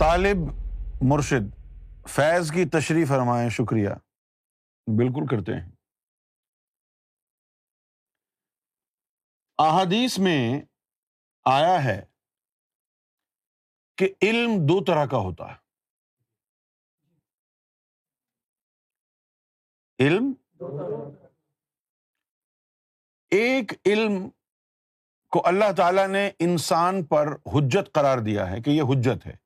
طالب مرشد فیض کی تشریح فرمائیں شکریہ بالکل کرتے ہیں احادیث میں آیا ہے کہ علم دو طرح کا ہوتا ہے علم ایک علم کو اللہ تعالیٰ نے انسان پر حجت قرار دیا ہے کہ یہ حجت ہے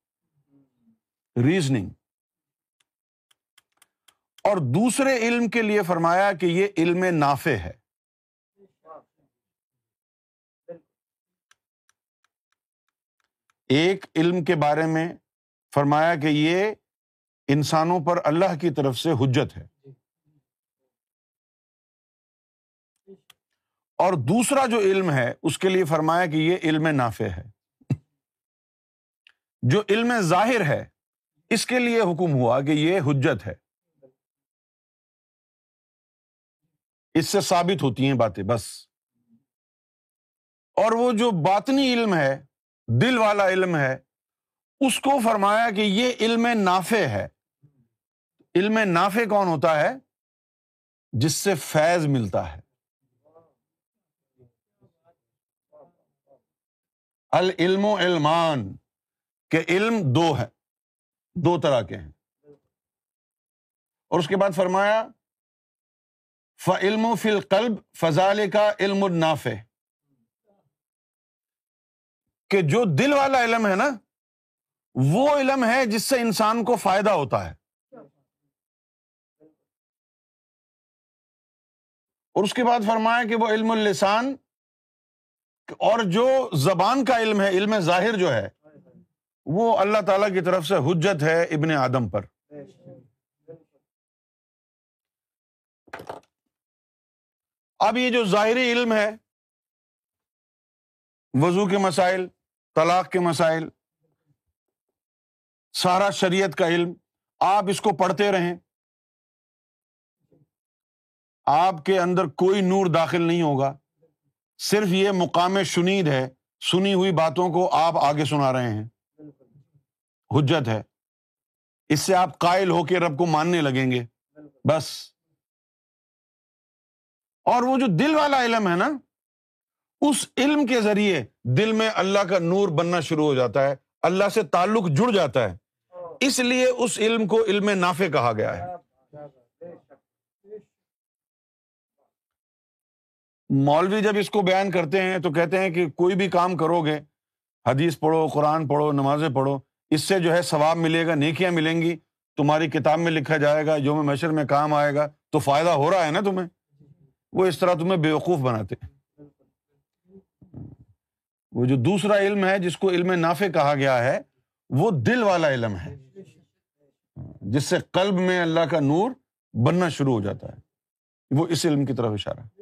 ریزننگ اور دوسرے علم کے لیے فرمایا کہ یہ علم نافع ہے ایک علم کے بارے میں فرمایا کہ یہ انسانوں پر اللہ کی طرف سے حجت ہے اور دوسرا جو علم ہے اس کے لیے فرمایا کہ یہ علم نافع ہے جو علم ظاہر ہے اس کے لیے حکم ہوا کہ یہ حجت ہے اس سے ثابت ہوتی ہیں باتیں بس اور وہ جو باطنی علم ہے دل والا علم ہے اس کو فرمایا کہ یہ علم نافے ہے علم نافے کون ہوتا ہے جس سے فیض ملتا ہے العلم و علمان کے علم دو ہے دو طرح کے ہیں اور اس کے بعد فرمایا ف علم و فل قلب فضال کا علم النافے کہ جو دل والا علم ہے نا وہ علم ہے جس سے انسان کو فائدہ ہوتا ہے اور اس کے بعد فرمایا کہ وہ علم السان اور جو زبان کا علم ہے علم ظاہر جو ہے وہ اللہ تعالی کی طرف سے حجت ہے ابن آدم پر اب یہ جو ظاہری علم ہے وضو کے مسائل طلاق کے مسائل سارا شریعت کا علم آپ اس کو پڑھتے رہیں آپ کے اندر کوئی نور داخل نہیں ہوگا صرف یہ مقام شنید ہے سنی ہوئی باتوں کو آپ آگے سنا رہے ہیں حجت ہے اس سے آپ قائل ہو کے رب کو ماننے لگیں گے بس اور وہ جو دل والا علم ہے نا اس علم کے ذریعے دل میں اللہ کا نور بننا شروع ہو جاتا ہے اللہ سے تعلق جڑ جاتا ہے اس لیے اس علم کو علم نافع کہا گیا ہے مولوی جب اس کو بیان کرتے ہیں تو کہتے ہیں کہ کوئی بھی کام کرو گے حدیث پڑھو قرآن پڑھو نمازیں پڑھو اس سے جو ہے ثواب ملے گا نیکیاں ملیں گی تمہاری کتاب میں لکھا جائے گا یوم مشر میں کام آئے گا تو فائدہ ہو رہا ہے نا تمہیں وہ اس طرح تمہیں بیوقوف بناتے وہ جو دوسرا علم ہے جس کو علم نافع کہا گیا ہے وہ دل والا علم ہے جس سے قلب میں اللہ کا نور بننا شروع ہو جاتا ہے وہ اس علم کی طرف اشارہ ہے